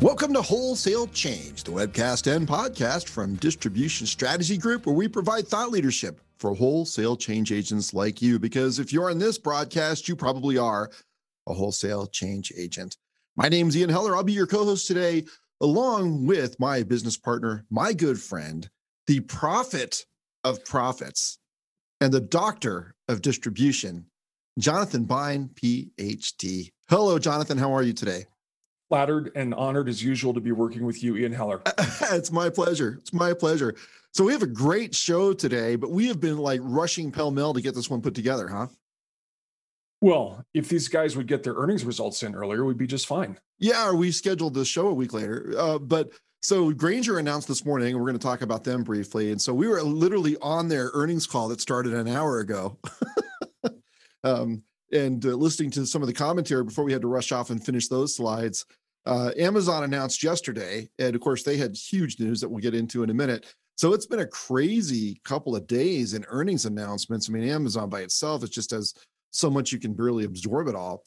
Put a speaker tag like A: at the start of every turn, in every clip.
A: Welcome to Wholesale Change, the webcast and podcast from Distribution Strategy Group, where we provide thought leadership for wholesale change agents like you. Because if you're on this broadcast, you probably are a wholesale change agent. My name is Ian Heller. I'll be your co host today, along with my business partner, my good friend, the prophet of profits and the doctor of distribution, Jonathan Bein, PhD. Hello, Jonathan. How are you today?
B: Flattered and honored as usual to be working with you, Ian Heller.
A: it's my pleasure. It's my pleasure. So we have a great show today, but we have been like rushing pell mell to get this one put together, huh?
B: Well, if these guys would get their earnings results in earlier, we'd be just fine.
A: Yeah, we scheduled the show a week later. Uh, but so Grainger announced this morning, and we're going to talk about them briefly. And so we were literally on their earnings call that started an hour ago. um, and uh, listening to some of the commentary before we had to rush off and finish those slides. Uh, Amazon announced yesterday, and of course, they had huge news that we'll get into in a minute. So it's been a crazy couple of days in earnings announcements. I mean, Amazon by itself, it just has so much you can barely absorb it all.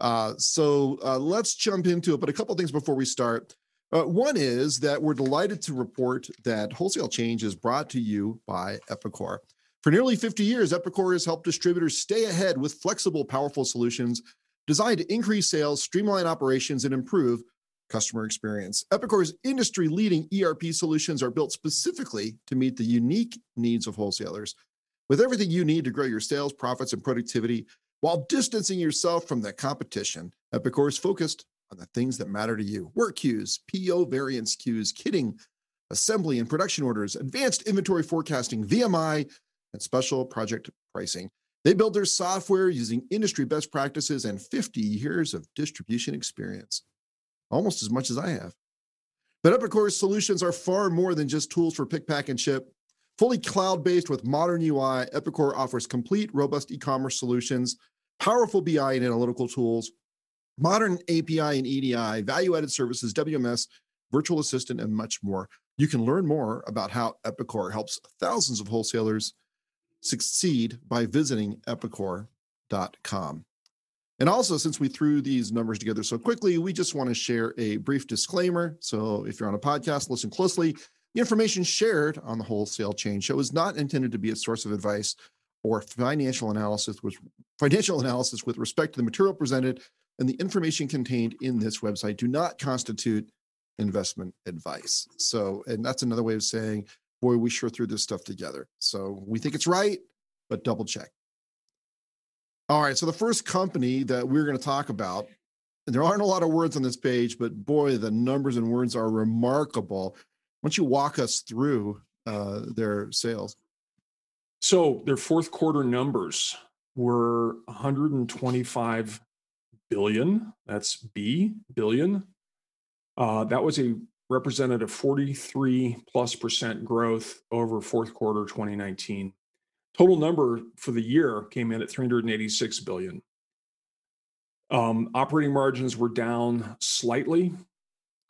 A: Uh, so uh, let's jump into it. But a couple things before we start. Uh, one is that we're delighted to report that Wholesale Change is brought to you by Epicor. For nearly 50 years, Epicor has helped distributors stay ahead with flexible, powerful solutions designed to increase sales, streamline operations, and improve customer experience. Epicor's industry leading ERP solutions are built specifically to meet the unique needs of wholesalers. With everything you need to grow your sales, profits, and productivity while distancing yourself from the competition, Epicor is focused on the things that matter to you work queues, PO variance queues, kitting, assembly and production orders, advanced inventory forecasting, VMI, and special project pricing. They build their software using industry best practices and 50 years of distribution experience, almost as much as I have. But Epicor's solutions are far more than just tools for pick, pack, and ship. Fully cloud based with modern UI, Epicor offers complete, robust e commerce solutions, powerful BI and analytical tools, modern API and EDI, value added services, WMS, virtual assistant, and much more. You can learn more about how Epicor helps thousands of wholesalers succeed by visiting epicor.com. And also, since we threw these numbers together so quickly, we just want to share a brief disclaimer. So, if you're on a podcast, listen closely. The information shared on the Wholesale Change Show is not intended to be a source of advice or financial analysis with financial analysis with respect to the material presented and the information contained in this website do not constitute investment advice. So, and that's another way of saying boy, we sure threw this stuff together. So we think it's right, but double check. All right. So the first company that we're going to talk about, and there aren't a lot of words on this page, but boy, the numbers and words are remarkable. Why don't you walk us through uh, their sales?
B: So their fourth quarter numbers were 125 billion. That's B billion. Uh, that was a represented a 43 plus percent growth over fourth quarter 2019. Total number for the year came in at 386 billion. Um, operating margins were down slightly.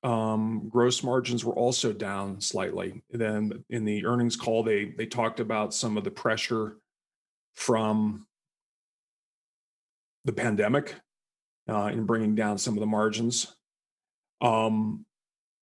B: Um, gross margins were also down slightly. Then in the earnings call, they they talked about some of the pressure from the pandemic uh, in bringing down some of the margins. Um,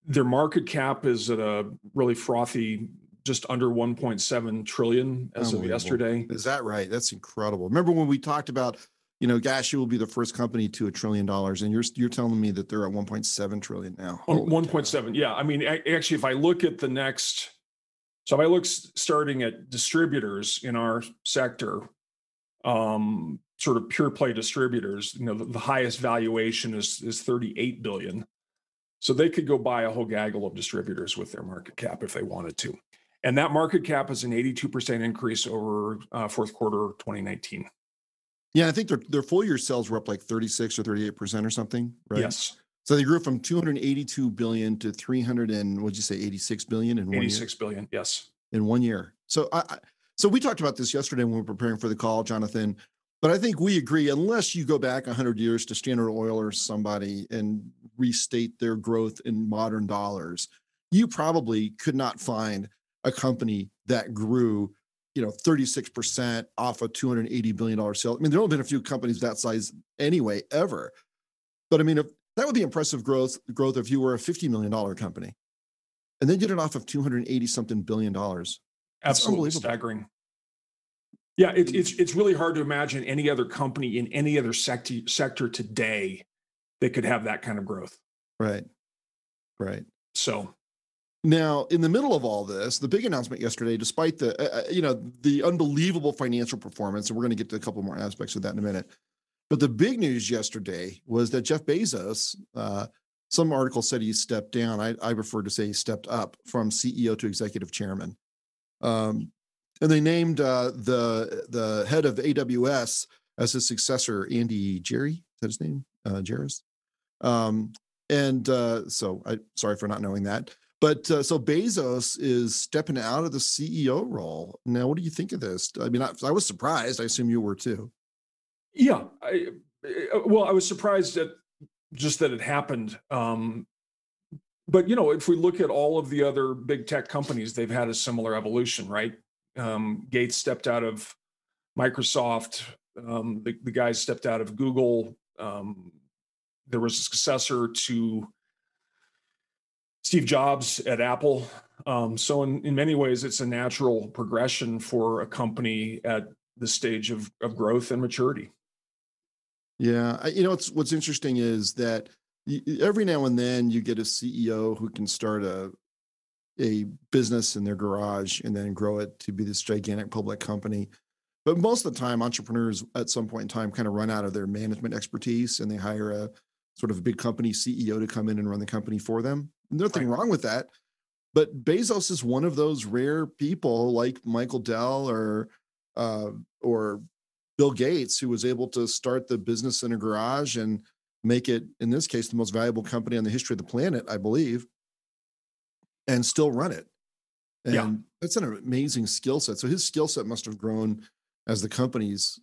B: their market cap is at a really frothy just under 1.7 trillion as of yesterday.
A: Is that right? That's incredible. Remember when we talked about, you know, Gashu will be the first company to a trillion dollars, and you're you're telling me that they're at 1.7 trillion now.
B: 1.7, yeah. I mean, actually, if I look at the next, so if I look starting at distributors in our sector, um, sort of pure play distributors, you know, the, the highest valuation is is 38 billion. So they could go buy a whole gaggle of distributors with their market cap if they wanted to. And that market cap is an 82% increase over uh, fourth quarter 2019.
A: Yeah, I think their their full year sales were up like 36 or 38 percent or something, right?
B: Yes.
A: So they grew from 282 billion to 300 and what'd you say, 86 billion in one
B: 86 year? billion, yes.
A: In one year. So I, I so we talked about this yesterday when we were preparing for the call, Jonathan. But I think we agree, unless you go back 100 years to Standard Oil or somebody and restate their growth in modern dollars, you probably could not find a company that grew, you know, 36% off a $280 billion sale. I mean, there have only been a few companies that size anyway, ever. But I mean, if That would be impressive growth growth if you were a $50 million company. And then did it off of 280 something billion dollars.
B: Absolutely staggering. Yeah, it, it's it's really hard to imagine any other company in any other sector sector today that could have that kind of growth.
A: Right. Right.
B: So
A: now, in the middle of all this, the big announcement yesterday, despite the uh, uh you know the unbelievable financial performance, and we're going to get to a couple more aspects of that in a minute. But the big news yesterday was that Jeff Bezos, uh, some article said he stepped down. I, I prefer to say he stepped up from CEO to executive chairman. Um, and they named uh, the the head of AWS as his successor, Andy Jerry. Is that his name? Uh, Jaros. Um, and uh, so I sorry for not knowing that. But uh, so Bezos is stepping out of the CEO role. Now, what do you think of this? I mean, I, I was surprised. I assume you were too.
B: Yeah. I, uh, well, I was surprised at just that it happened. Um, but you know, if we look at all of the other big tech companies, they've had a similar evolution, right? Um, Gates stepped out of Microsoft. Um, the, the guys stepped out of Google. Um, there was a successor to Steve Jobs at Apple. Um, so in, in many ways, it's a natural progression for a company at the stage of, of growth and maturity.
A: Yeah, you know what's what's interesting is that every now and then you get a CEO who can start a a business in their garage and then grow it to be this gigantic public company. But most of the time, entrepreneurs at some point in time kind of run out of their management expertise and they hire a sort of a big company CEO to come in and run the company for them. Nothing right. wrong with that. But Bezos is one of those rare people like Michael Dell or uh, or Bill Gates who was able to start the business in a garage and make it, in this case, the most valuable company on the history of the planet, I believe, and still run it. And yeah. that's an amazing skill set. So his skill set must have grown as the company's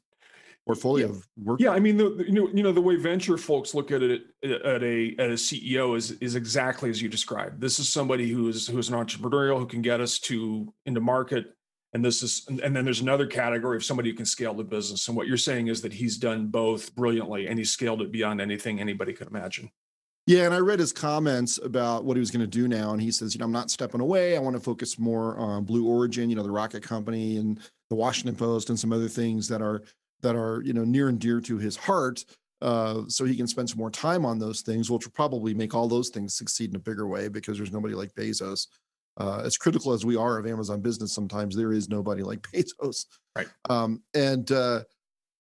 A: portfolio
B: yeah.
A: of work.
B: Yeah, I mean, the, you know, you know, the way venture folks look at it at a at a CEO is is exactly as you described. This is somebody who is who is an entrepreneurial who can get us to into market, and this is and, and then there's another category of somebody who can scale the business. And what you're saying is that he's done both brilliantly, and he scaled it beyond anything anybody could imagine.
A: Yeah, and I read his comments about what he was going to do now, and he says, you know, I'm not stepping away. I want to focus more on Blue Origin, you know, the rocket company, and the Washington Post, and some other things that are that are you know near and dear to his heart uh, so he can spend some more time on those things, which will probably make all those things succeed in a bigger way because there's nobody like Bezos. Uh, as critical as we are of Amazon business, sometimes there is nobody like Bezos.
B: Right.
A: Um, and uh,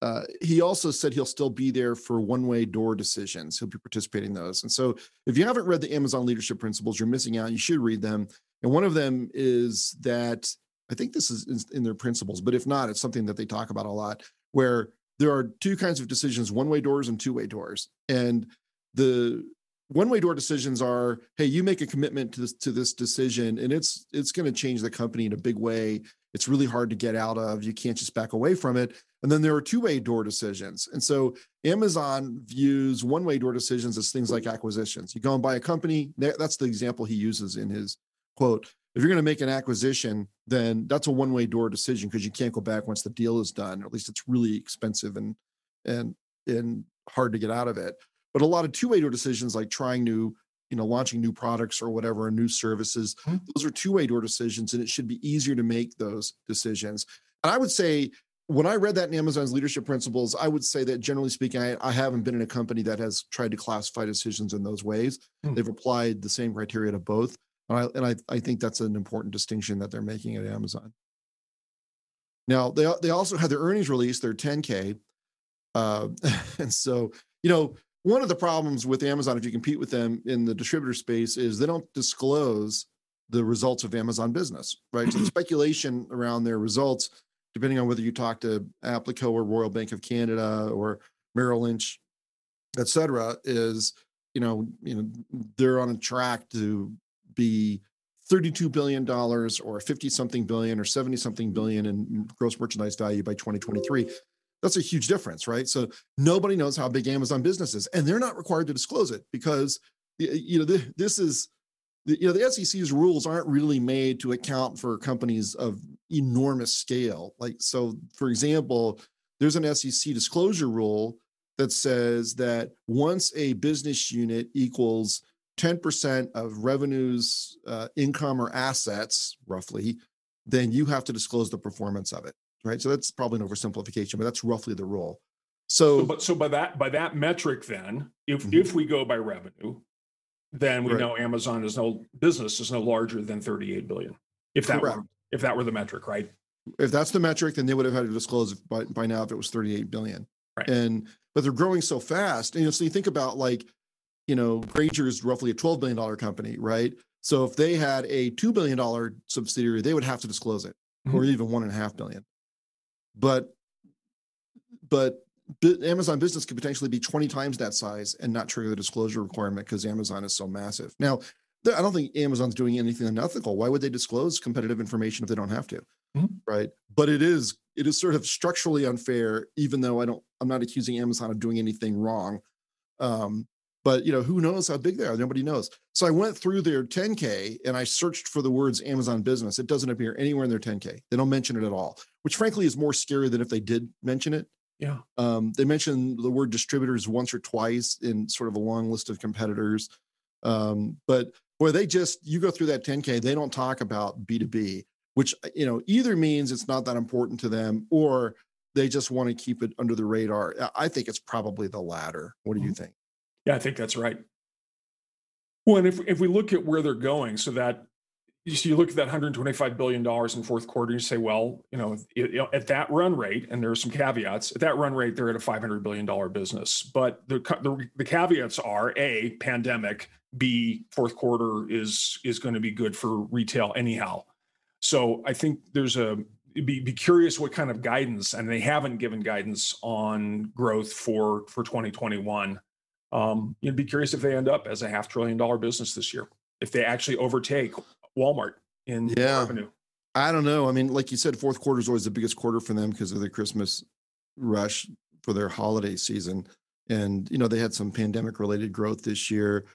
A: uh, he also said he'll still be there for one-way door decisions. He'll be participating in those. And so, if you haven't read the Amazon Leadership Principles, you're missing out. You should read them. And one of them is that I think this is in their principles, but if not, it's something that they talk about a lot where there are two kinds of decisions one way doors and two way doors. And the one way door decisions are hey you make a commitment to this to this decision and it's it's going to change the company in a big way it's really hard to get out of you can't just back away from it and then there are two way door decisions and so amazon views one way door decisions as things like acquisitions you go and buy a company that's the example he uses in his quote if you're going to make an acquisition, then that's a one-way door decision because you can't go back once the deal is done. Or at least it's really expensive and and and hard to get out of it. But a lot of two-way door decisions, like trying new, you know, launching new products or whatever, new services, mm-hmm. those are two-way door decisions, and it should be easier to make those decisions. And I would say when I read that in Amazon's leadership principles, I would say that generally speaking, I, I haven't been in a company that has tried to classify decisions in those ways. Mm. They've applied the same criteria to both. And I, and I, I think that's an important distinction that they're making at Amazon. Now, they, they also had their earnings release, their 10K. Uh, and so, you know, one of the problems with Amazon, if you compete with them in the distributor space, is they don't disclose the results of Amazon business, right? so the speculation around their results, depending on whether you talk to Applico or Royal Bank of Canada or Merrill Lynch, et cetera, is you know, you know, they're on a track to be $32 billion or 50 something billion or 70 something billion in gross merchandise value by 2023. That's a huge difference, right? So nobody knows how big Amazon business is, and they're not required to disclose it because you know this is you know the SEC's rules aren't really made to account for companies of enormous scale. Like so, for example, there's an SEC disclosure rule that says that once a business unit equals 10% of revenues, uh, income, or assets, roughly, then you have to disclose the performance of it, right? So that's probably an oversimplification, but that's roughly the rule.
B: So,
A: So,
B: but so by that by that metric, then if
A: Mhm.
B: if we go by revenue, then we
A: Right.
B: know Amazon is no business is no larger than 38 billion. If that were. If that were the metric, right?
A: if that's the metric, then they would have had to disclose by, by now if it was 38 billion.
B: Right.
A: And but they're growing so fast. And you know, so you think about like, you know, Grainger is roughly a $12 billion company, right? So if they had a $2 billion subsidiary, they would have to disclose it, mm-hmm. or even one and a half billion. But but Amazon business could potentially be 20 times that size and not trigger the disclosure requirement because Amazon is so massive. Now, I don't think Amazon's doing anything unethical. Why would they disclose competitive information if they don't have to?
B: Mhm.
A: Right. But it is it is sort of structurally unfair, even though I don't I'm not accusing Amazon of doing anything wrong. Um, but you know, who knows how big they are? Nobody knows. So I went through their 10K and I searched for the words Amazon business. It doesn't appear anywhere in their 10K. They don't mention it at all, which frankly is more scary than if they did mention it.
B: Yeah.
A: Um, they mentioned the word distributors once or twice in sort of a long list of competitors. Um, but boy, they just you go through that 10K, they don't talk about B2B, which you know either means it's not that important to them or they just want to keep it under the radar. I- think it's probably the latter. What do you
B: Mhm.
A: think?
B: Yeah, I think that's right. Well, and if if we look at where they're going, so that you see, you look at that 125 billion dollars in fourth quarter, you say, well, you know, at that run rate, and there are some caveats. At that run rate, they're at a 500 billion dollar business. But the, the the caveats are a pandemic, b fourth quarter is is going to be good for retail anyhow. So I think there's a be be curious what kind of guidance, and they haven't given guidance on growth for for 2021 um, you'd be curious if they end up as a half trillion dollar business this year, if they actually overtake Walmart in
A: Yeah.
B: revenue.
A: I don't know. I mean, like you said, fourth quarter is always the biggest quarter for them because of the Christmas rush for their holiday season. And, you know, they had some pandemic related growth this year.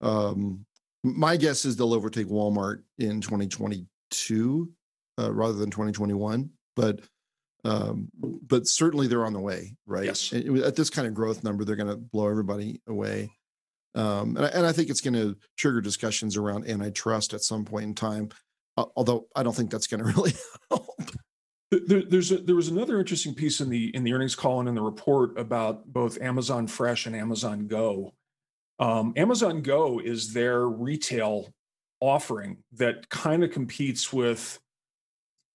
A: Um, my guess is they'll overtake Walmart in 2022 uh, rather than 2021. But, um, but certainly they're on the way, right?
B: Yes.
A: At this kind of growth number, they're going to blow everybody away. Um, and, I, and I think it's going to trigger discussions around antitrust at some point in time. Al- Although I don't think that's going to really help.
B: There, there's a, there was another interesting piece in the in the earnings call and in the report about both Amazon Fresh and Amazon Go. Um, Amazon Go is their retail offering that kind of competes with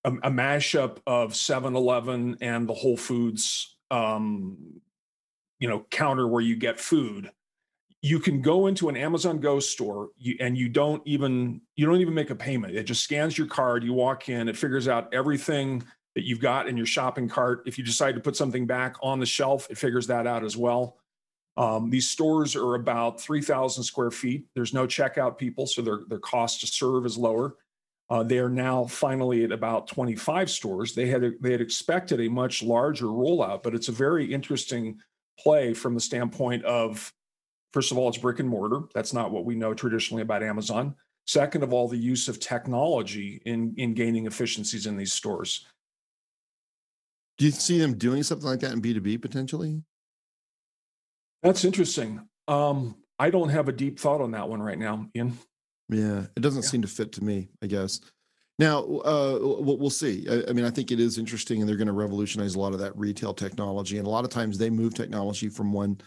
B: a, a mashup of 7-Eleven and the Whole Foods, um, you know, counter where you get food. You can go into an Amazon Go store you, and you don't even you don't even make a payment. It just scans your card. You walk in, it figures out everything that you've got in your shopping cart. If you decide to put something back on the shelf, it figures that out as well. Um, these stores are about 3,000 square feet. There's no checkout people, so their, their cost to serve is lower. Uh, they are now finally at about 25 stores. They had they had expected a much larger rollout, but it's a very interesting play from the standpoint of, first of all, it's brick and mortar. That's not what we know traditionally about Amazon. Second of all, the use of technology in in gaining efficiencies in these stores.
A: Do you see them doing something like that in B2B potentially?
B: That's interesting. Um, I don't have a deep thought on that one right now, Ian.
A: Yeah, it doesn't
B: Yeah.
A: seem to fit to me, I guess. Now, uh, we'll, see. I, I mean, I think it is interesting, and they're going to revolutionize a lot of that retail technology. And a lot of times, they move technology from one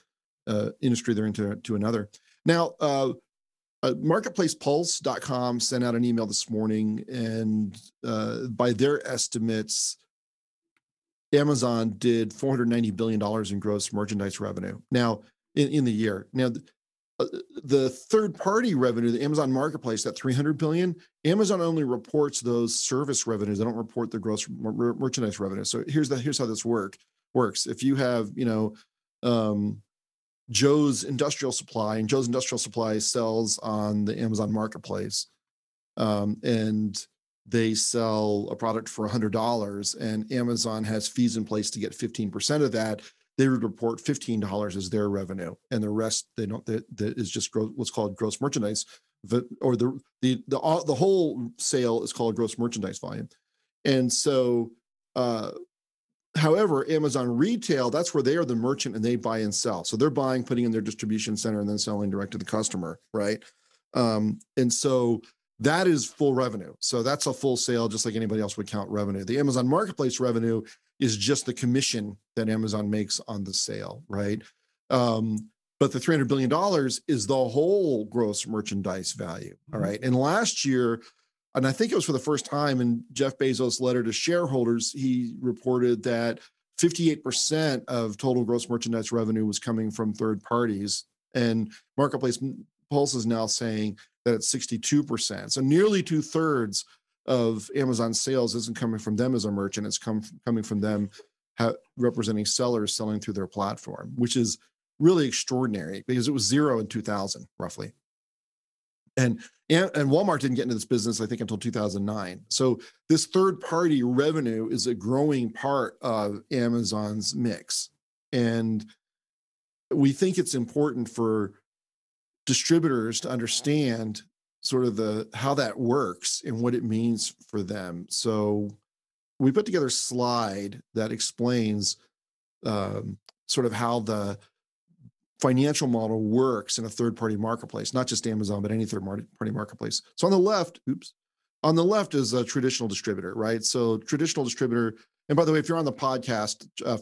A: uh, industry they're into to another. Now, uh, uh, marketplacepulse.com sent out an email this morning, and uh, by their estimates, Amazon did 490 billion dollars in gross merchandise revenue. Now, in, in the year. Now, uh, the third party revenue, the Amazon marketplace, that 300 billion, Amazon only reports those service revenues. They don't report the gross mer- merchandise revenue. So here's the here's how this work works. If you have, you know, um, Joe's Industrial Supply, and Joe's Industrial Supply sells on the Amazon marketplace, um, and they sell a product for $100 and Amazon has fees in place to get 15% of that, they would report $15 as their revenue. And the rest, they don't, that, is just gross, what's called gross merchandise, or the, the, the, all- the whole sale is called gross merchandise volume. And so, uh, however, Amazon retail, that's where they are the merchant and they buy and sell. So they're buying, putting in their distribution center, and then selling direct to the customer, right? Um, and so that is full revenue. So that's a full sale, just like anybody else would count revenue. The Amazon Marketplace revenue is just the commission that Amazon makes on the sale, right? Um, but the $300 billion is the whole gross merchandise value. All right. mm-hmm. And last year, and I think it was for the first time in Jeff Bezos' letter to shareholders, he reported that 58% of total gross merchandise revenue was coming from third parties. And Marketplace Pulse is now saying that it's 62%. So nearly two thirds of Amazon sales isn't coming from them as a merchant, it's come, coming from them ha- representing sellers selling through their platform, which is really extraordinary because it was zero in 2000 roughly. And, and Walmart didn't get into this business, I think, until 2009. So this third party revenue is a growing part of Amazon's mix. And we think it's important for distributors to understand sort of the how that works and what it means for them. So we put together a slide that explains um, sort of how the financial model works in a third party marketplace, not just Amazon, but any third party marketplace. So on the left, oops, on the left is a traditional distributor, right? So traditional distributor, and by the way, if you're on the podcast, uh,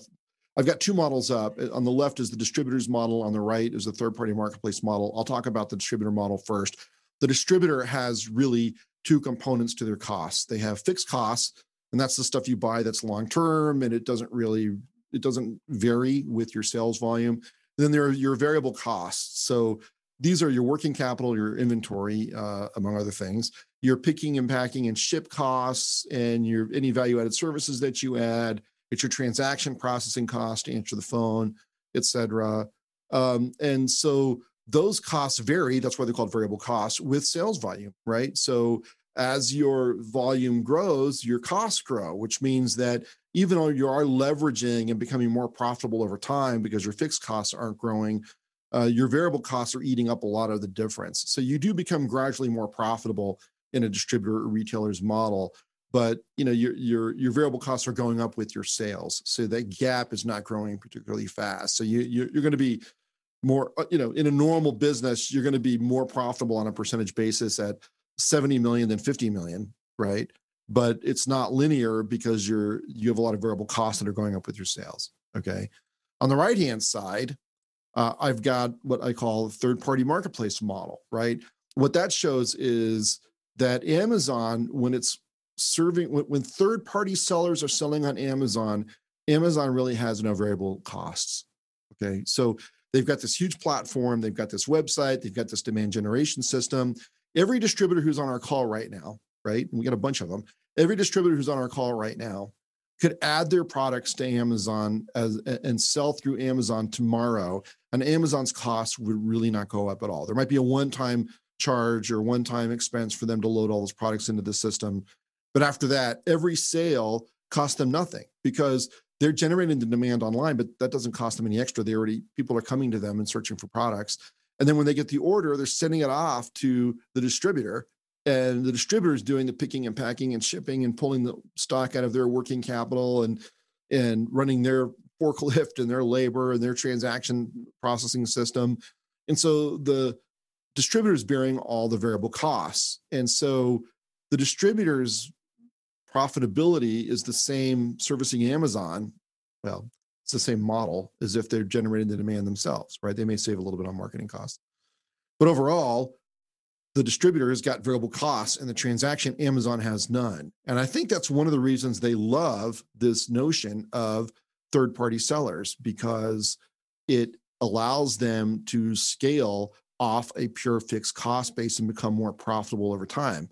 A: I've got two models up. Uh, on the left is the distributor's model. On the right is the third party marketplace model. I'll talk about the distributor model first. The distributor has really two components to their costs. They have fixed costs, and that's the stuff you buy that's long term and it doesn't really it doesn't vary with your sales volume. And then there are your variable costs. So these are your working capital, your inventory, uh, among other things. Your picking and packing and ship costs, and your any value added services that you add it's your transaction processing cost to answer the phone, et cetera. Um, and so those costs vary. That's why they're called variable costs with sales volume, right? So as your volume grows, your costs grow, which means that even though you are leveraging and becoming more profitable over time because your fixed costs aren't growing, uh, your variable costs are eating up a lot of the difference. So you do become gradually more profitable in a distributor or retailer's model but you know your your your variable costs are going up with your sales. So that gap is not growing particularly fast. So you you're, you're going to be more uh, you know in a normal business you're going to be more profitable on a percentage basis at 70 million than 50 million right? But it's not linear because you're you have a lot of variable costs that are going up with your sales okay? On the right hand side uh, i've got what i call third party marketplace model right? What that shows is that amazon when it's serving when, when third party sellers are selling on Amazon, Amazon really has no variable costs. Okay. So they've got this huge platform, they've got this website, they've got this demand generation system. Every distributor who's on our call right now, right? We got a bunch of them. Every distributor who's on our call right now could add their products to Amazon as and sell through Amazon tomorrow, and Amazon's costs would really not go up at all. There might be a one-time charge or one-time expense for them to load all those products into the system, but after that, every sale costs them nothing because they're generating the demand online, but that doesn't cost them any extra. They already people are coming to them and searching for products. And then when they get the order, they're sending it off to the distributor. And the distributor is doing the picking and packing and shipping and pulling the stock out of their working capital and and running their forklift and their labor and their transaction processing system. And so the distributor is bearing all the variable costs. And so the distributors profitability is the same servicing Amazon. Well, it's the same model as if they're generating the demand themselves, right? They may save a little bit on marketing costs. But overall, the distributor has got variable costs and the transaction Amazon has none. And I think that's one of the reasons they love this notion of third party sellers because it allows them to scale off a pure fixed cost base and become more profitable over time.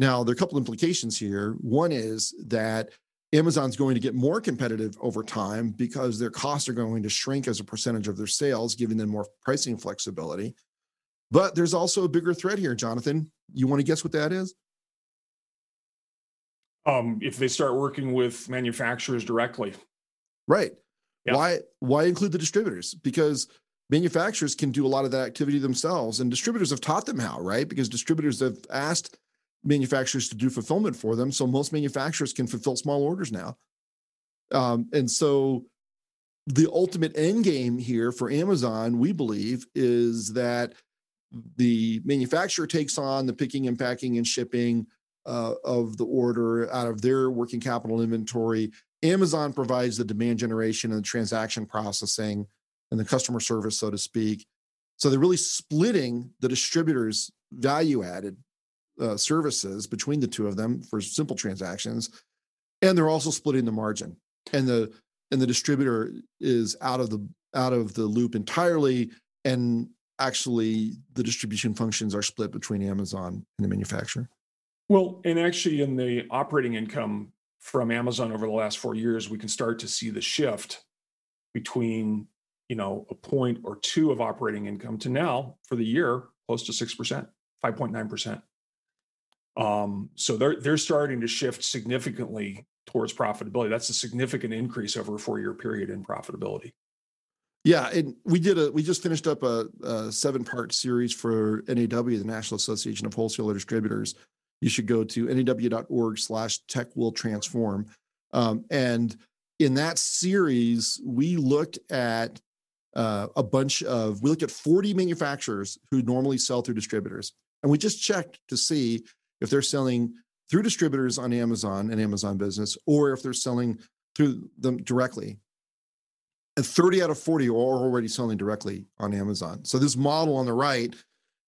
A: Now, there are a couple implications here. One is that Amazon's going to get more competitive over time because their costs are going to shrink as a percentage of their sales, giving them more pricing flexibility. But there's also a bigger threat here, Jonathan. You want to guess what that is?
B: Um, if they start working with manufacturers directly.
A: Right. Yeah. Why why include the distributors? Because manufacturers can do a lot of that activity themselves and distributors have taught them how, right? Because distributors have asked manufacturers to do fulfillment for them. So most manufacturers can fulfill small orders now. Um, and so the ultimate end game here for Amazon, we believe, is that the manufacturer takes on the picking and packing and shipping uh, of the order out of their working capital inventory. Amazon provides the demand generation and the transaction processing and the customer service, so to speak. So they're really splitting the distributors' value added uh, services between the two of them for simple transactions, and they're also splitting the margin. And the and the distributor is out of the out of the loop entirely, and actually the distribution functions are split between Amazon and the manufacturer.
B: Well, and actually, in the operating income from Amazon over the last four years, we can start to see the shift between you know a point or two of operating income to now for the year close to six percent, five point nine percent. Um, so they're they're starting to shift significantly towards profitability. That's a significant increase over a four-year period in profitability.
A: Yeah, and we did a we just finished up a, a seven-part series for NAW, the National Association of Wholesaler Distributors. You should go to naw.org slash tech will transform. Um, and in that series, we looked at uh, a bunch of we looked at 40 manufacturers who normally sell through distributors. And we just checked to see if they're selling through distributors on Amazon and Amazon Business, or if they're selling through them directly. And 30 out of 40 are already selling directly on Amazon. So this model on the right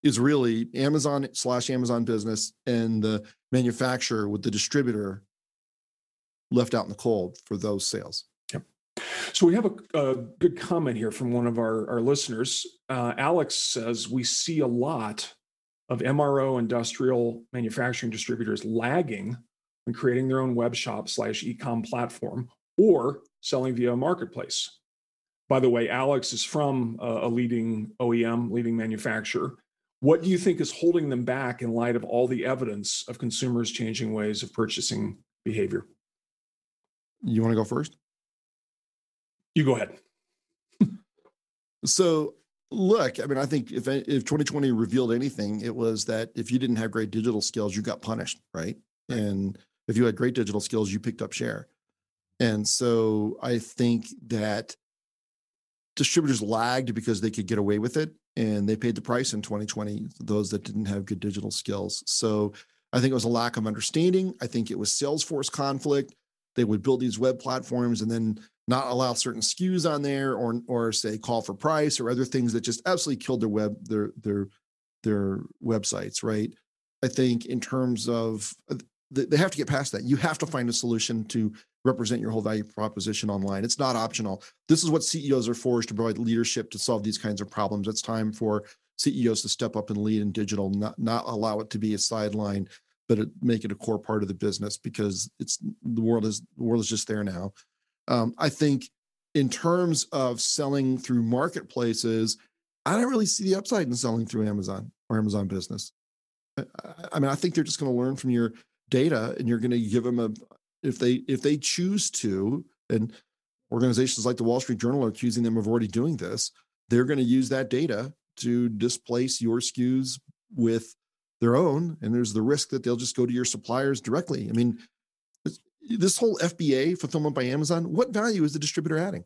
A: is really Amazon slash Amazon Business and the manufacturer with the distributor left out in the cold for those sales.
B: Yep. So we have a, a good comment here from one of our, our listeners. Uh, Alex says, We see a lot of MRO industrial manufacturing distributors lagging when creating their own web shop slash ecom platform or selling via a marketplace. By the way, Alex is from a, a leading OEM, leading manufacturer. What do you think is holding them back in light of all the evidence of consumers changing ways of purchasing behavior?
A: You want to go first?
B: You go ahead.
A: so look, I mean, I think if if 2020 revealed anything, it was that if you didn't have great digital skills, you got punished, right? And if you had great digital skills, you picked up share. And so I think that distributors lagged because they could get away with it and they paid the price in 2020 those that didn't have good digital skills so i think it was a lack of understanding i think it was salesforce conflict they would build these web platforms and then not allow certain SKUs on there or or say call for price or other things that just absolutely killed their web their their their websites, right? I think in terms of uh, they have to get past that. You have to find a solution to represent your whole value proposition online. It's not optional. This is what CEOs are for is to provide leadership to solve these kinds of problems. It's time for CEOs to step up and lead in digital, not not allow it to be a sideline, but it, make it a core part of the business because it's the world is the world is just there now. Um, I think in terms of selling through marketplaces, I don't really see the upside in selling through Amazon or Amazon Business. I, I mean, I think they're just going to learn from your data, and you're going to give them a if they if they choose to, and organizations like the Wall Street Journal are accusing them of already doing this. They're going to use that data to displace your SKUs with their own, and there's the risk that they'll just go to your suppliers directly. I mean, this whole FBA fulfillment by Amazon, what value is the distributor adding?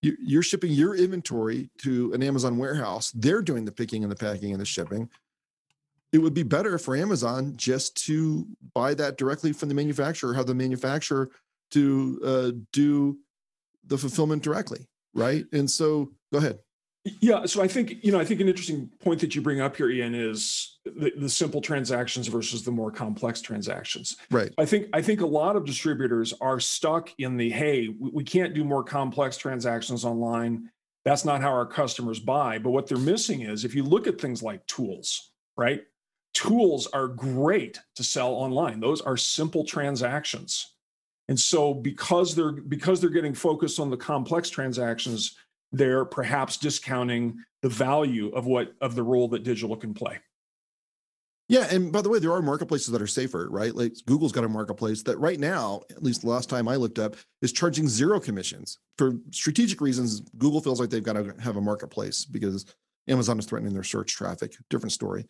A: You're shipping your inventory to an Amazon warehouse. They're doing the picking and the packing and the shipping. It would be better for Amazon just to buy that directly from the manufacturer, have the manufacturer to uh, do the fulfillment directly, right? And so, go ahead.
B: Yeah, so I think you know I think an interesting point that you bring up here, Ian, is the, the simple transactions versus the more complex transactions.
A: Right.
B: I think I think a lot of distributors are stuck in the hey, we, we can't do more complex transactions online. That's not how our customers buy. But what they're missing is if you look at things like tools, right? Tools are great to sell online. Those are simple transactions. And so because they're because they're getting focused on the complex transactions, they're perhaps discounting the value of what of the role that digital can play.
A: Yeah, and by the way, there are marketplaces that are safer, right? Like Google's got a marketplace that right now, at least the last time I looked up, is charging zero commissions. For strategic reasons, Google feels like they've got to have a marketplace because Amazon is threatening their search traffic. Different story.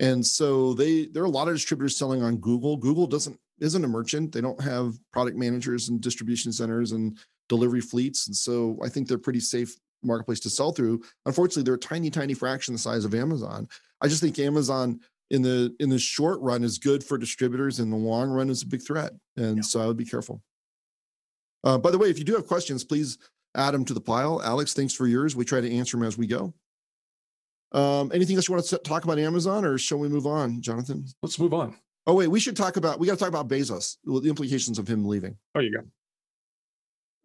A: And so they there are a lot of distributors selling on Google. Google doesn't isn't a merchant. They don't have product managers and distribution centers and delivery fleets. And so I think they're pretty safe marketplace to sell through. Unfortunately, they're a tiny, tiny fraction the size of Amazon. I just think Amazon in the in the short run is good for distributors. In the long run is a big threat. And yeah. so I would be careful. Uh, by the way, if you do have questions, please add them to the pile. Alex, thanks for yours. We try to answer them as we go. Um, anything else you want to talk about Amazon, or shall we move on, Jonathan?
B: Let's move on.
A: Oh wait, we should talk about. We got to talk about Bezos, the implications of him leaving.
B: Oh, you go.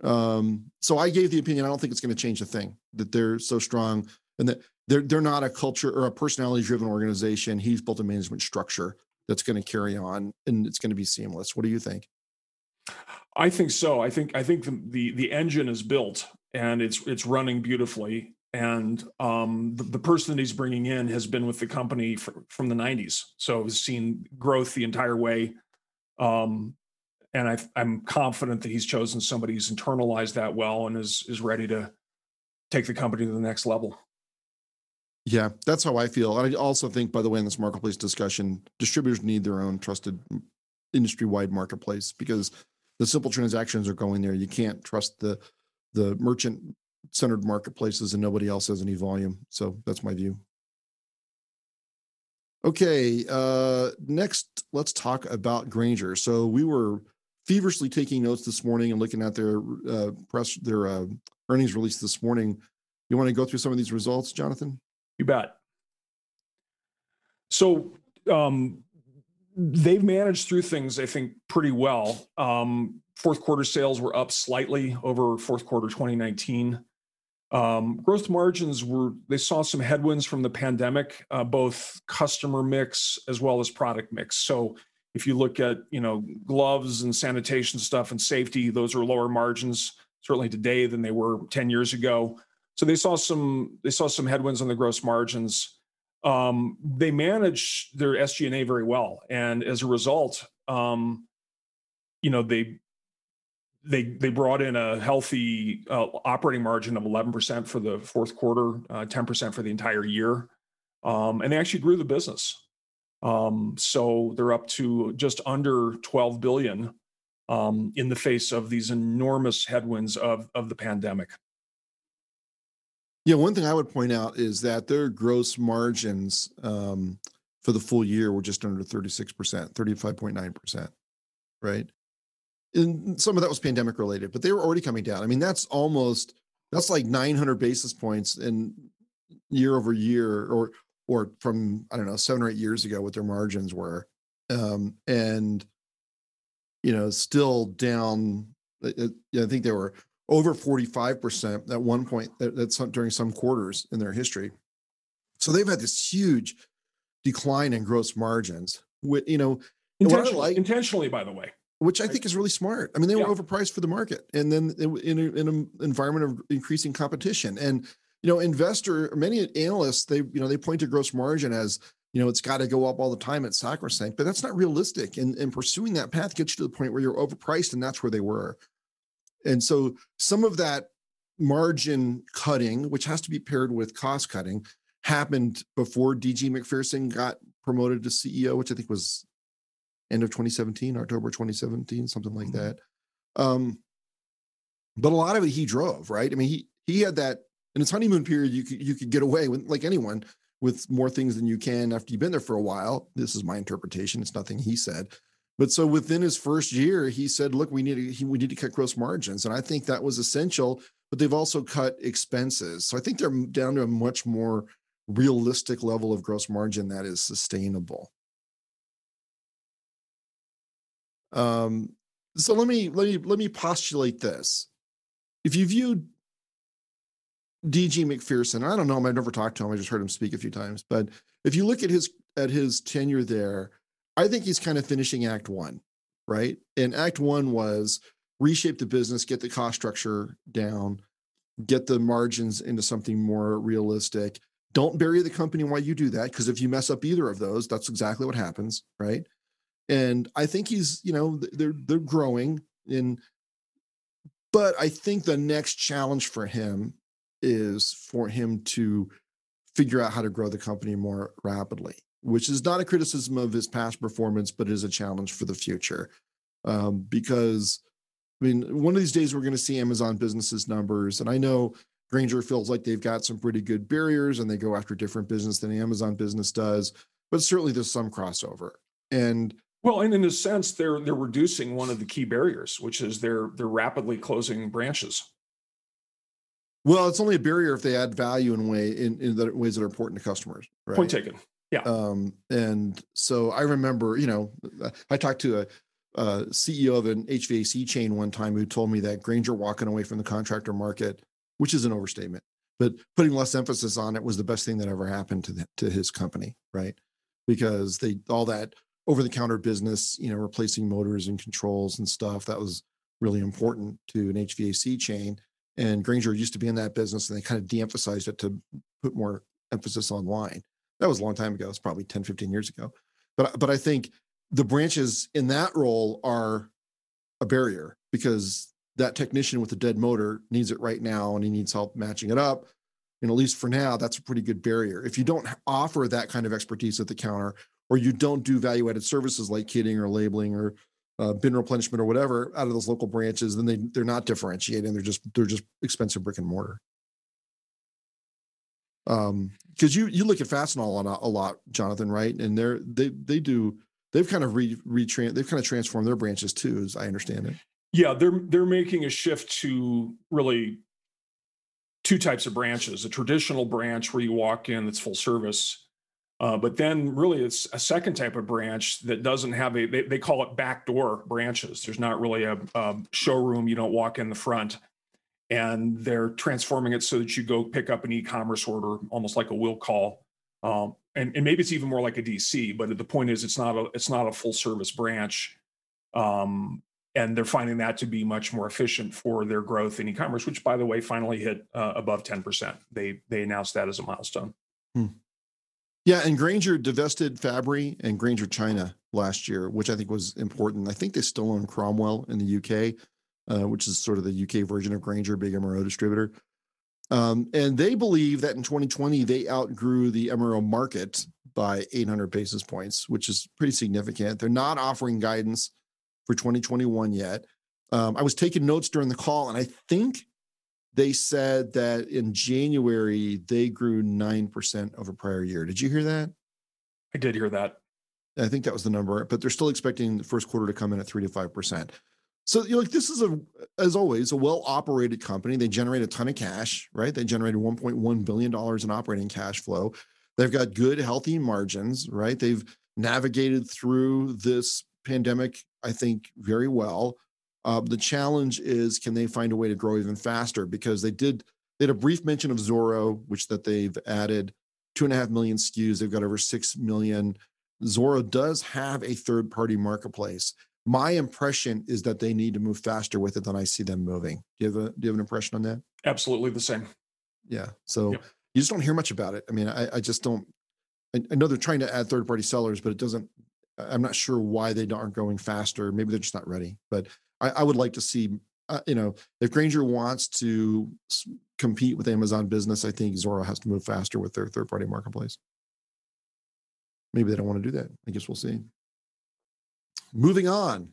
A: Um, so I gave the opinion. I don't think it's going to change a thing. That they're so strong, and that they're they're not a culture or a personality driven organization. He's built a management structure that's going to carry on, and it's going to be seamless. What do you think?
B: I think so. I think I think the the, the engine is built and it's it's running beautifully and um, the, the, person that he's bringing in has been with the company for, from the 90s so has seen growth the entire way um, and I, i'm confident that he's chosen somebody who's internalized that well and is is ready to take the company to the next level
A: yeah that's how i feel i also think by the way in this marketplace discussion distributors need their own trusted industry-wide marketplace because the simple transactions are going there you can't trust the the merchant centered marketplaces and nobody else has any volume. So that's my view. Okay, uh, next, let's talk about Grainger. So we were feverishly taking notes this morning and looking at their uh, press, their uh, earnings release this morning. You want to go through some of these results, Jonathan?
B: You bet. So um, they've managed through things, I think, pretty well. Um, fourth quarter sales were up slightly over fourth quarter 2019. Um, gross margins were, they saw some headwinds from the pandemic, uh, both customer mix as well as product mix. So if you look at, you know, gloves and sanitation stuff and safety, those are lower margins certainly today than they were 10 years ago. So they saw some, they saw some headwinds on the gross margins. Um, they manage their SG&A very well. And as a result, um, you know, they they they brought in a healthy uh, operating margin of 11% for the fourth quarter, uh, 10% for the entire year, um, and they actually grew the business. Um, so they're up to just under 12 billion um, in the face of these enormous headwinds of of the pandemic.
A: Yeah, one thing I would point out is that their gross margins um, for the full year were just under 36%, 35.9%, right? and some of that was pandemic related, but they were already coming down. I mean, that's almost that's like 900 basis points in year over year, or or from I don't know seven or eight years ago, what their margins were, um, and you know, still down. Uh, uh, I think they were over 45 percent at one point. That's during some quarters in their history. So they've had this huge decline in gross margins. With you know,
B: intentionally, like, intentionally, by the way
A: which I think is really smart. I mean, they were overpriced for the market, and then in, a, in an environment of increasing competition, and you know, investor many analysts they you know they point to gross margin as you know it's got to go up all the time at sacrosanct, but that's not realistic. And and pursuing that path gets you to the point where you're overpriced, and that's where they were. And so some of that margin cutting, which has to be paired with cost cutting, happened before DG Macpherson got promoted to CEO, which I think was end of 2017, October 2017, something like mm-hmm. that. Um, but a lot of it he drove, right? I mean, he he had that in his honeymoon period. You could you could get away with like anyone with more things than you can after you've been there for a while. This is my interpretation. It's nothing he said. But so within his first year, he said, "Look, we need to we need to cut gross margins," and I think that was essential. But they've also cut expenses, so I think they're down to a much more realistic level of gross margin that is sustainable. Um, so let me let me let me postulate this. If you view DG Macpherson, I don't know him, I've never talked to him, I just heard him speak a few times, but if you look at his at his tenure there, I think he's kind of finishing act one, right? And act one was reshape the business, get the cost structure down, get the margins into something more realistic. Don't bury the company while you do that, because if you mess up either of those, that's exactly what happens, right? and I think he's you know they're they're growing in, but I think the next challenge for him is for him to figure out how to grow the company more rapidly, which is not a criticism of his past performance, but is a challenge for the future. um, because I mean, one of these days we're going to see Amazon businesses numbers, and I know Grainger feels like they've got some pretty good barriers and they go after different business than Amazon business does, but certainly there's some crossover. And
B: well, and in a sense, they're they're reducing one of the key barriers, which is they're they're rapidly closing branches.
A: Well, it's only a barrier if they add value in way in, in the ways that are important to customers. Right?
B: Point taken. Yeah.
A: Um, and so I remember, you know, I talked to a, a CEO of an HVAC chain one time who told me that Grainger walking away from the contractor market, which is an overstatement, but putting less emphasis on it was the best thing that ever happened to the, to his company, right? Because they all that over the counter business, you know, replacing motors and controls and stuff that was really important to an HVAC chain and Grainger used to be in that business and they kind of de-emphasized it to put more emphasis online. That was a long time ago. It's probably 10, 15 years ago. But but I think the branches in that role are a barrier because that technician with a dead motor needs it right now and he needs help matching it up. And at least for now, that's a pretty good barrier. If you don't offer that kind of expertise at the counter, or you don't do value added services like kitting or labeling or uh, bin replenishment or whatever out of those local branches, then they they're not differentiating. They're just they're just expensive brick and mortar. Um, because you you look at Fastenal a, a lot, Jonathan, right? And they're they they do they've kind of re retran they've kind of transformed their branches too, as I understand it.
B: Yeah, they're they're making a shift to really two types of branches: a traditional branch where you walk in that's full service, uh, but then really it's a second type of branch that doesn't have a, they, they call it backdoor branches. There's not really a, a, showroom. You don't walk in the front and they're transforming it so that you go pick up an e-commerce order, almost like a will call. Um, and, and maybe it's even more like a DC, but the point is it's not a, it's not a full service branch. Um, and they're finding that to be much more efficient for their growth in e-commerce, which by the way, finally hit uh, above 10%. They, they announced that as a milestone.
A: Hmm. Yeah, and Grainger divested Fabory and Grainger China last year, which I think was important. I think they still own Cromwell in the UK, uh, which is sort of the UK version of Grainger, big MRO distributor. Um, and they believe that in 2020 they outgrew the MRO market by 800 basis points, which is pretty significant. They're not offering guidance for 2021 yet. Um, I was taking notes during the call, and I think they said that in January they grew 9% over prior year. Did you hear that?
B: I did hear that.
A: I think that was the number, but they're still expecting the first quarter to come in at 3 to 5%. So, you know, like this is a, as always, a well operated company. They generate a ton of cash, right? They generated $1.1 billion in operating cash flow. They've got good, healthy margins, right? They've navigated through this pandemic, I think, very well. Uh, the challenge is can they find a way to grow even faster? Because they did they had a brief mention of Zoro, which that they've added two and a half million SKUs. They've got over six million. Zoro does have a third party marketplace. My impression is that they need to move faster with it than I see them moving. Do you have a do you have an impression on that?
B: Absolutely the same.
A: Yeah. So yep. you just don't hear much about it. I mean, I, I just don't. I, I know they're trying to add third party sellers, but it doesn't. I'm not sure why they aren't going faster. Maybe they're just not ready. But I, I would like to see, uh, you know, if Grainger wants to compete with Amazon Business, I think Zoro has to move faster with their third party marketplace. Maybe they don't want to do that. I guess we'll see. Moving on.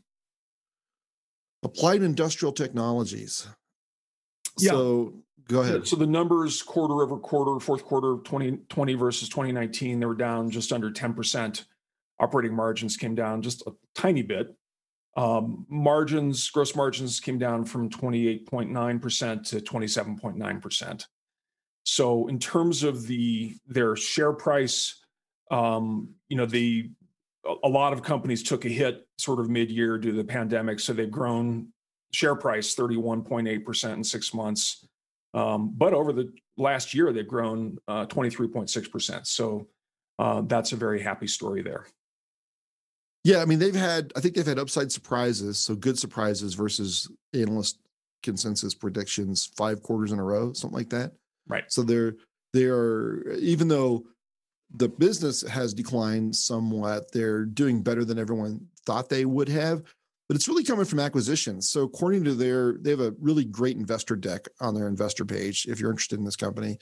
A: Applied Industrial Technologies.
B: Yeah.
A: So go ahead.
B: So the numbers quarter over quarter, fourth quarter of 2020 versus 2019, they were down just under 10%. Operating margins came down just a tiny bit. Um, margins, gross margins came down from 28.9% to 27.9%. So in terms of the their share price, um, you know, the a lot of companies took a hit sort of mid-year due to the pandemic. So they've grown share price 31.8% in six months. Um, but over the last year, they've grown uh, 23.6%. So uh, that's a very happy story there.
A: Yeah, I mean they've had I think they've had upside surprises, so good surprises versus analyst consensus predictions five quarters in a row, something like that.
B: Right.
A: So they're they're even though the business has declined somewhat, they're doing better than everyone thought they would have. But it's really coming from acquisitions. So according to their, they have a really great investor deck on their investor page. If you're interested in this company,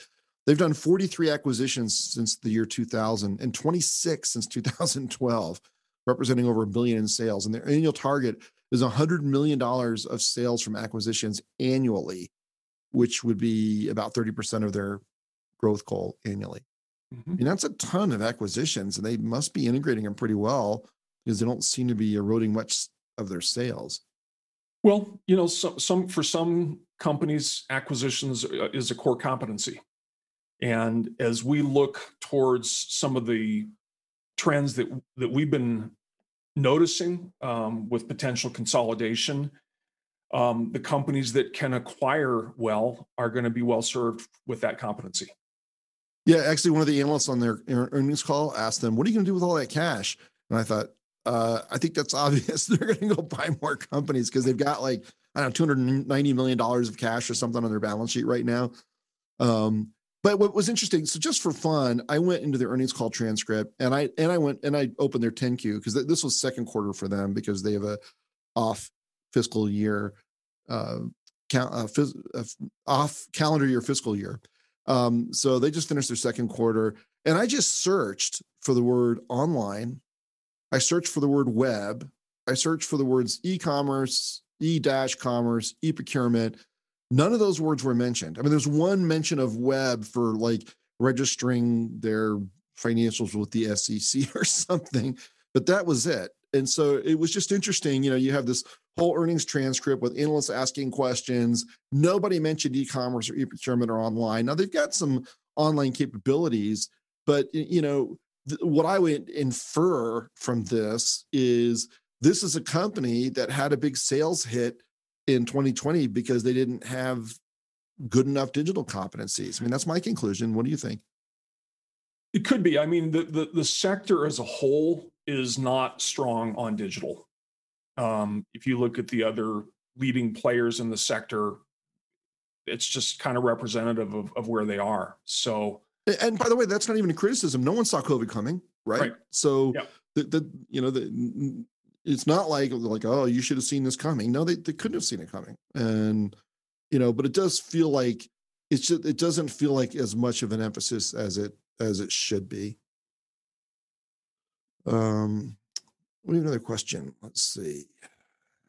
A: they've done 43 acquisitions since the year 2000 and 26 since 2012 representing over a billion in sales. And their annual target is $100 million of sales from acquisitions annually, which would be about 30% of their growth goal annually.
B: Mhm.
A: And that's a ton of acquisitions, and they must be integrating them pretty well because they don't seem to be eroding much of their sales.
B: Well, you know, some, some for some companies, acquisitions uh, is a core competency. And as we look towards some of the trends that that we've been noticing um, with potential consolidation, um, the companies that can acquire well are going to be well served with that competency.
A: Yeah, actually, one of the analysts on their earnings call asked them, "What are you going to do with all that cash?" And I thought, uh, I think that's obvious. They're going to go buy more companies because they've got like I don't know, two hundred ninety million dollars of cash or something on their balance sheet right now. Um, but what was interesting, so just for fun, I went into their earnings call transcript and I and I went and I opened their 10Q because this was second quarter for them because they have a off fiscal year, uh, cal- uh, phys- uh, off calendar year fiscal year. Um, so they just finished their second quarter, and I just searched for the word online. I searched for the word web. I searched for the words e-commerce, e-dash commerce, e-procurement. None of those words were mentioned. I mean, there's one mention of web for like registering their financials with the SEC or something, but that was it. And so it was just interesting. You know, you have this whole earnings transcript with analysts asking questions. Nobody mentioned e-commerce or e-procurement or online. Now they've got some online capabilities, but you know, what I would infer from this is this is a company that had a big sales hit in 2020 because they didn't have good enough digital competencies. I mean, that's my conclusion. What do you think?
B: It could be. I mean, the the, the sector as a whole is not strong on digital. Um, if you look at the other leading players in the sector, it's just kind of representative of, of where they are. So
A: And by the way, that's not even a criticism. No one saw COVID coming, right?
B: Right.
A: So
B: Yep.
A: the, the you know the it's not like like oh you should have seen this coming. No, they they couldn't have seen it coming, and you know, but it does feel like it's just it doesn't feel like as much of an emphasis as it as it should be. Um, we have another question. Let's see.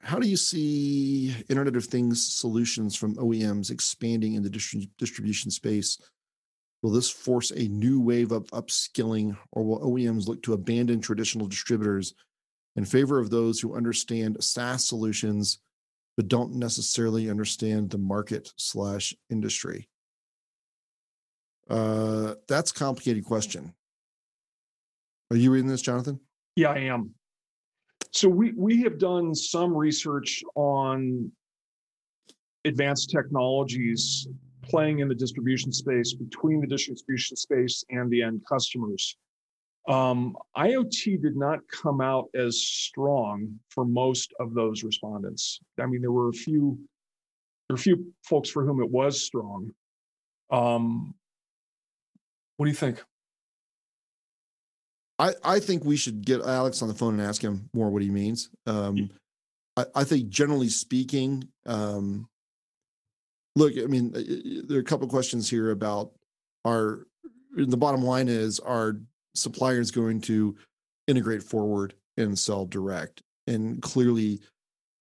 A: How do you see Internet of Things solutions from OEMs expanding in the distri- distribution space? Will this force a new wave of upskilling, or will OEMs look to abandon traditional distributors in favor of those who understand SaaS solutions but don't necessarily understand the market slash industry? Uh, that's a complicated question. Are you reading this, Jonathan?
B: yeah, I am. So we we have done some research on advanced technologies playing in the distribution space between the distribution space and the end customers. Um, IoT did not come out as strong for most of those respondents. I mean, there were a few, there were a few folks for whom it was strong. Um, what do you think?
A: I, I think we should get Alex on the phone and ask him more what he means. Um, I, I think generally speaking, um, look, I mean, there are a couple of questions here about our, the bottom line is, are suppliers going to integrate forward and sell direct? And clearly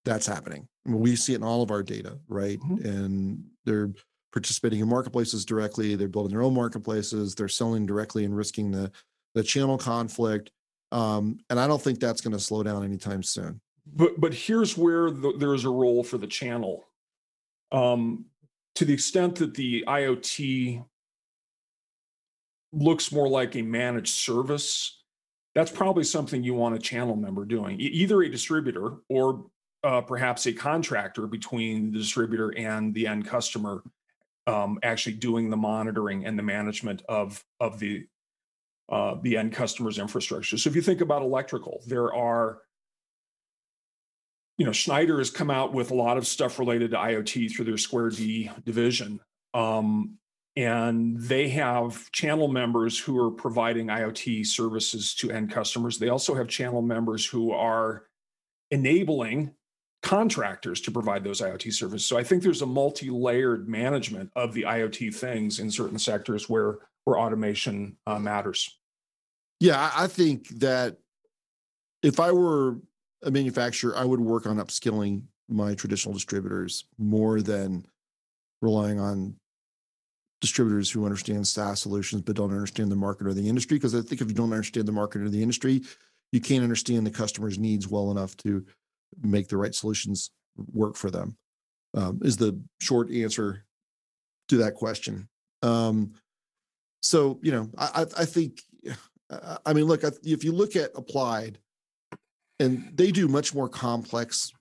A: that's happening. I mean, we see it in all of our data, right?
B: Mhm.
A: And they're participating in marketplaces directly. They're building their own marketplaces. They're selling directly and risking the, the channel conflict. Um, and I don't think that's going to slow down anytime soon.
B: But but here's where the, there's a role for the channel. Um, to the extent that the IoT looks more like a managed service, that's probably something you want a channel member doing, either a distributor or uh, perhaps a contractor between the distributor and the end customer, um, actually doing the monitoring and the management of of the uh, the end customer's infrastructure. So if you think about electrical, there are you know, Schneider has come out with a lot of stuff related to IoT through their Square D division. Um, and they have channel members who are providing IoT services to end customers. They also have channel members who are enabling contractors to provide those IoT services. So I think there's a multi-layered management of the IoT things in certain sectors where where automation uh, matters.
A: Yeah, I I think that if I were a manufacturer, I would work on upskilling my traditional distributors more than relying on distributors who understand SaaS solutions but don't understand the market or the industry. Because I think if you don't understand the market or the industry, you can't understand the customer's needs well enough to make the right solutions work for them. Um, is the short answer to that question. Um, so you know, I, I think, I mean, look, if you look at Applied, and they do much more complex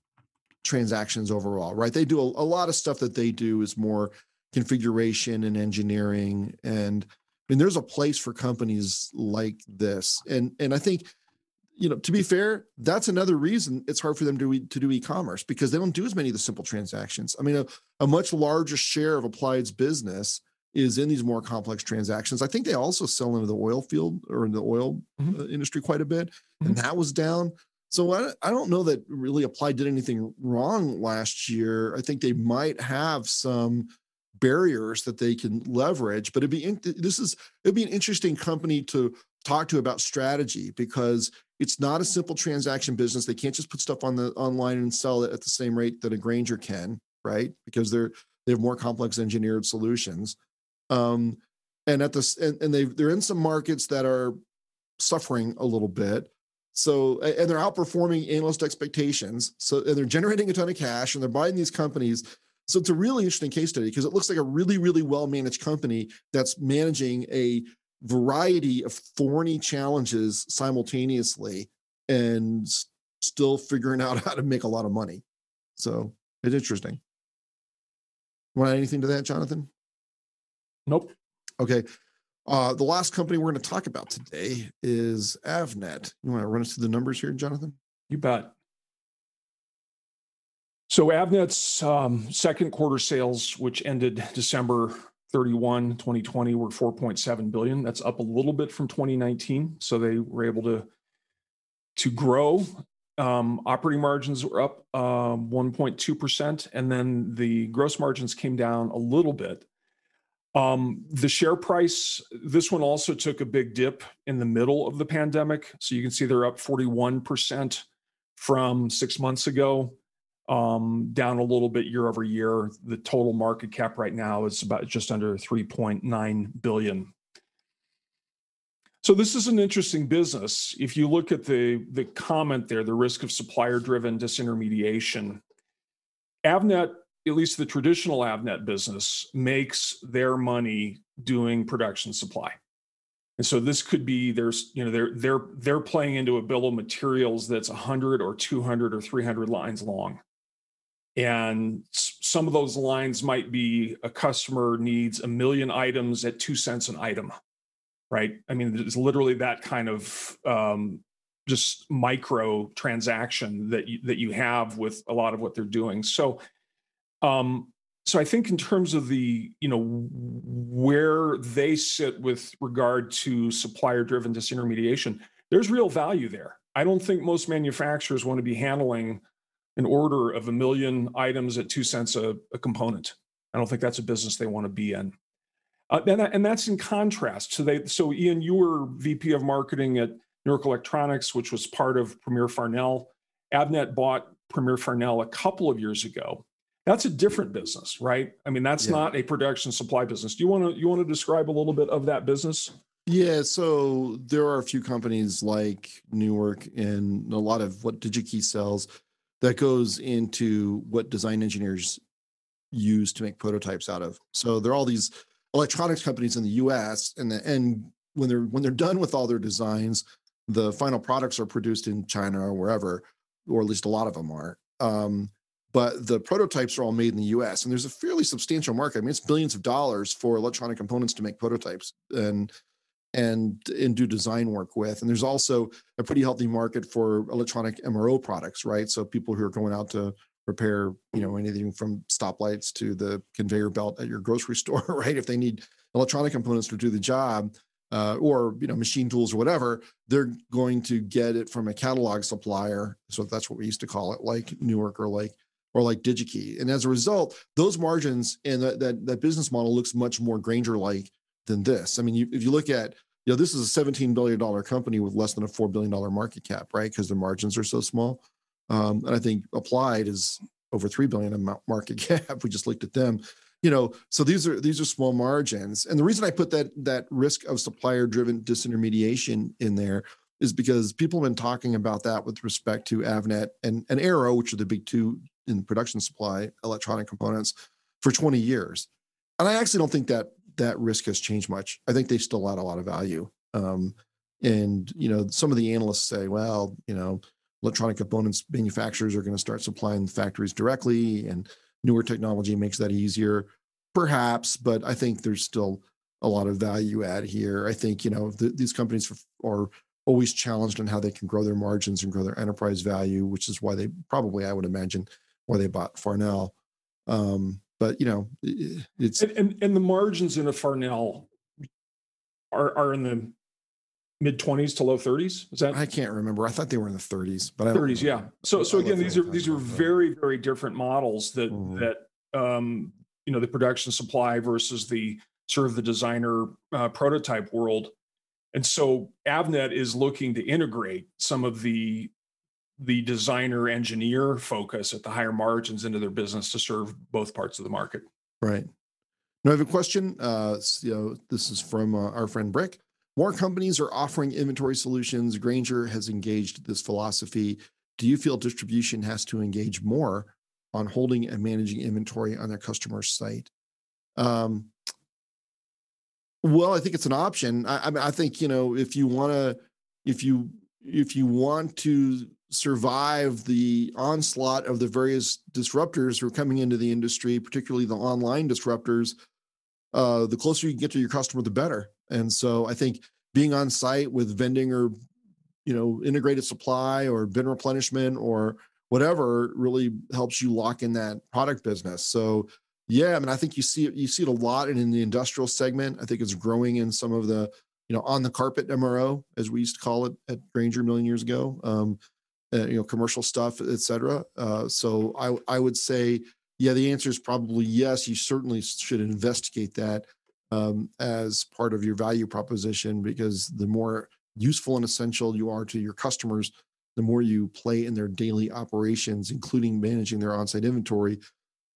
A: transactions overall, right? They do a, a lot of stuff that they do is more configuration and engineering and I mean there's a place for companies like this and and I think you know to be fair that's another reason it's hard for them to to do e-commerce because they don't do as many of the simple transactions I mean a, a much larger share of Applied's business is in these more complex transactions I think they also sell into the oil field or in the oil mm-hmm. Uh, industry quite a bit mm-hmm. and that was down so I, I don't know that really Applied did anything wrong last year. I think they might have some barriers that they can leverage. But it'd be in, this is it'd be an interesting company to talk to about strategy because it's not a simple transaction business. They can't just put stuff on the online and sell it at the same rate that a Grainger can, right? Because they're they have more complex engineered solutions. Um, and at this and, and they they're in some markets that are suffering a little bit. So and they're outperforming analyst expectations. So and they're generating a ton of cash and they're buying these companies so it's a really interesting case study because it looks like a really, really well managed company that's managing a variety of thorny challenges simultaneously and still figuring out how to make a lot of money. So it's interesting. Want anything to that, Jonathan?
B: Nope.
A: Okay. Uh, the last company we're going to talk about today is Avnet. You want to run us through the numbers here, Jonathan?
B: You bet. So Avnet's um, second quarter sales, which ended December 31, 2020, were 4.7 billion. That's up a little bit from 2019. So they were able to to grow. Um, operating margins were up um, 1.2%, and then the gross margins came down a little bit. The share price, this one also took a big dip in the middle of the pandemic. So you can see they're up 41% from six months ago um, down a little bit year over year. The total market cap right now is about just under 3.9 billion. So this is an interesting business. If you look at the the comment there, the risk of supplier-driven disintermediation, Avnet, at least the traditional Avnet business, makes their money doing production supply. And so this could be there's you know they're they're they're playing into a bill of materials that's 100 or 200 or 300 lines long and some of those lines might be a customer needs a million items at two cents an item right? I mean it's literally that kind of um, just micro transaction that you, that you have with a lot of what they're doing. So um, so i think in terms of the you know where they sit with regard to supplier driven disintermediation there's real value there. I don't think most manufacturers want to be handling an order of a million items at two cents a, a component. I don't think that's a business they want to be in. Uh, and, and that's in contrast. So they, so Ian, you were VP of marketing at Newark Electronics, which was part of Premier Farnell. Avnet bought Premier Farnell a couple of years ago. That's a different business, right? I mean, that's yeah. not a production supply business. Do you want to you want to describe a little bit of that business?
A: Yeah, so there are a few companies like Newark and a lot of what DigiKey sells that goes into what design engineers use to make prototypes out of. So there are all these electronics companies in the US and the, and when they're when they're done with all their designs, the final products are produced in China or wherever, or at least a lot of them are. Um, but the prototypes are all made in the US and there's a fairly substantial market. I mean, it's billions of dollars for electronic components to make prototypes. And and and do design work with. And there's also a pretty healthy market for electronic MRO products, right? So people who are going out to repair, you know, anything from stoplights to the conveyor belt at your grocery store, right? If they need electronic components to do the job, uh, or you know, machine tools or whatever, they're going to get it from a catalog supplier. So that's what we used to call it, like Newark or like or like DigiKey. And as a result, those margins and that that, that business model looks much more Grainger like than this. I mean, you, if you look at, you know, this is a $17 billion company with less than a $4 billion market cap, right? Because the margins are so small. Um, and I think Applied is over 3 billion in market cap. We just looked at them. You know, so these are these are small margins. And the reason I put that that risk of supplier driven disintermediation in there is because people have been talking about that with respect to Avnet and, and Arrow, which are the big two in production supply electronic components for 20 years. And I actually don't think that that risk has changed much. I think they still add a lot of value. Um, and you know, some of the analysts say, well, you know, electronic components manufacturers are going to start supplying factories directly, and newer technology makes that easier. Perhaps, but I think there's still a lot of value add here. I think you know the, these companies are always challenged on how they can grow their margins and grow their enterprise value, which is why they probably, I would imagine, why they bought Farnell. Um, but you know, it's
B: and, and, and the margins in a Farnell are are in the mid 20s to low 30s is that
A: i can't remember. I thought they were in the 30s but
B: 30s yeah. so so again these are these are very very different models that mm-hmm. that um you know the production supply versus the sort of the designer uh, prototype world. And so avnet is looking to integrate some of the the designer engineer focus at the higher margins into their business to serve both parts of the market
A: right now i have a question uh you know this is from uh, our friend brick more companies are offering inventory solutions. Grainger has engaged this philosophy. Do you feel distribution has to engage more on holding and managing inventory on their customer site? Um, well, I think it's an option. I, I, mean, I think you know if you want to, if you if you want to survive the onslaught of the various disruptors who are coming into the industry, particularly the online disruptors, uh, the closer you get to your customer, the better. And so I think being on site with vending or you know integrated supply or bin replenishment or whatever really helps you lock in that product business. So yeah, I mean I think you see it you see it a lot in, in the industrial segment. I think it's growing in some of the you know on the carpet MRO as we used to call it at Grainger a million years ago. Um, uh, you know commercial stuff, et cetera. Uh, so I I would say yeah, the answer is probably yes. You certainly should investigate that um, as part of your value proposition because the more useful and essential you are to your customers, the more you play in their daily operations, including managing their on-site inventory,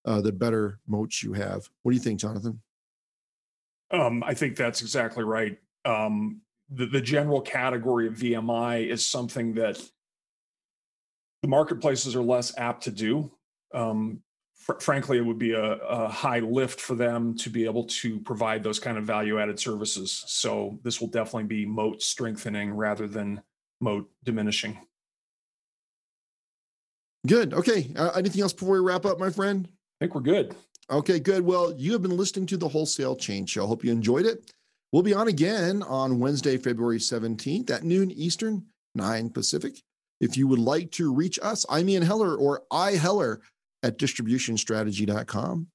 A: uh, the better moats you have. What do you think, Jonathan?
B: Um, I think that's exactly right. Um, the, the general category of VMI is something that the marketplaces are less apt to do. Um, fr- frankly, it would be a, a, high lift for them to be able to provide those kind of value added services. So this will definitely be moat strengthening rather than moat diminishing.
A: Good. Okay. Uh, anything else before we wrap up, my friend?
B: I think we're good.
A: Okay, good. Well, you have been listening to the Wholesale Change Show. Hope you enjoyed it. We'll be on again on Wednesday, February 17th at noon Eastern, 9 Pacific. If you would like to reach us, I'm Ian Heller or I Heller at distributionstrategy.com.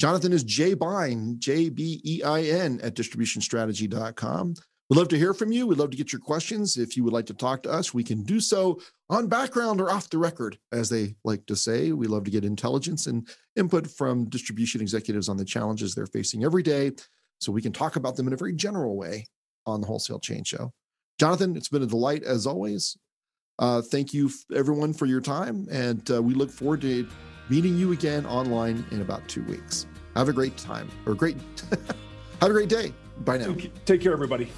A: Jonathan is J Bein, J B E I N, at distributionstrategy.com. We'd love to hear from you. We'd love to get your questions. If you would like to talk to us, we can do so on background or off the record, as they like to say. We love to get intelligence and input from distribution executives on the challenges they're facing every day so we can talk about them in a very general way on the Wholesale Change Show. Jonathan, it's been a delight as always. Uh, thank you, everyone, for your time. And uh, we look forward to meeting you again online in about two weeks. Have a great time or great, have a great day. Bye now.
B: Take care, everybody.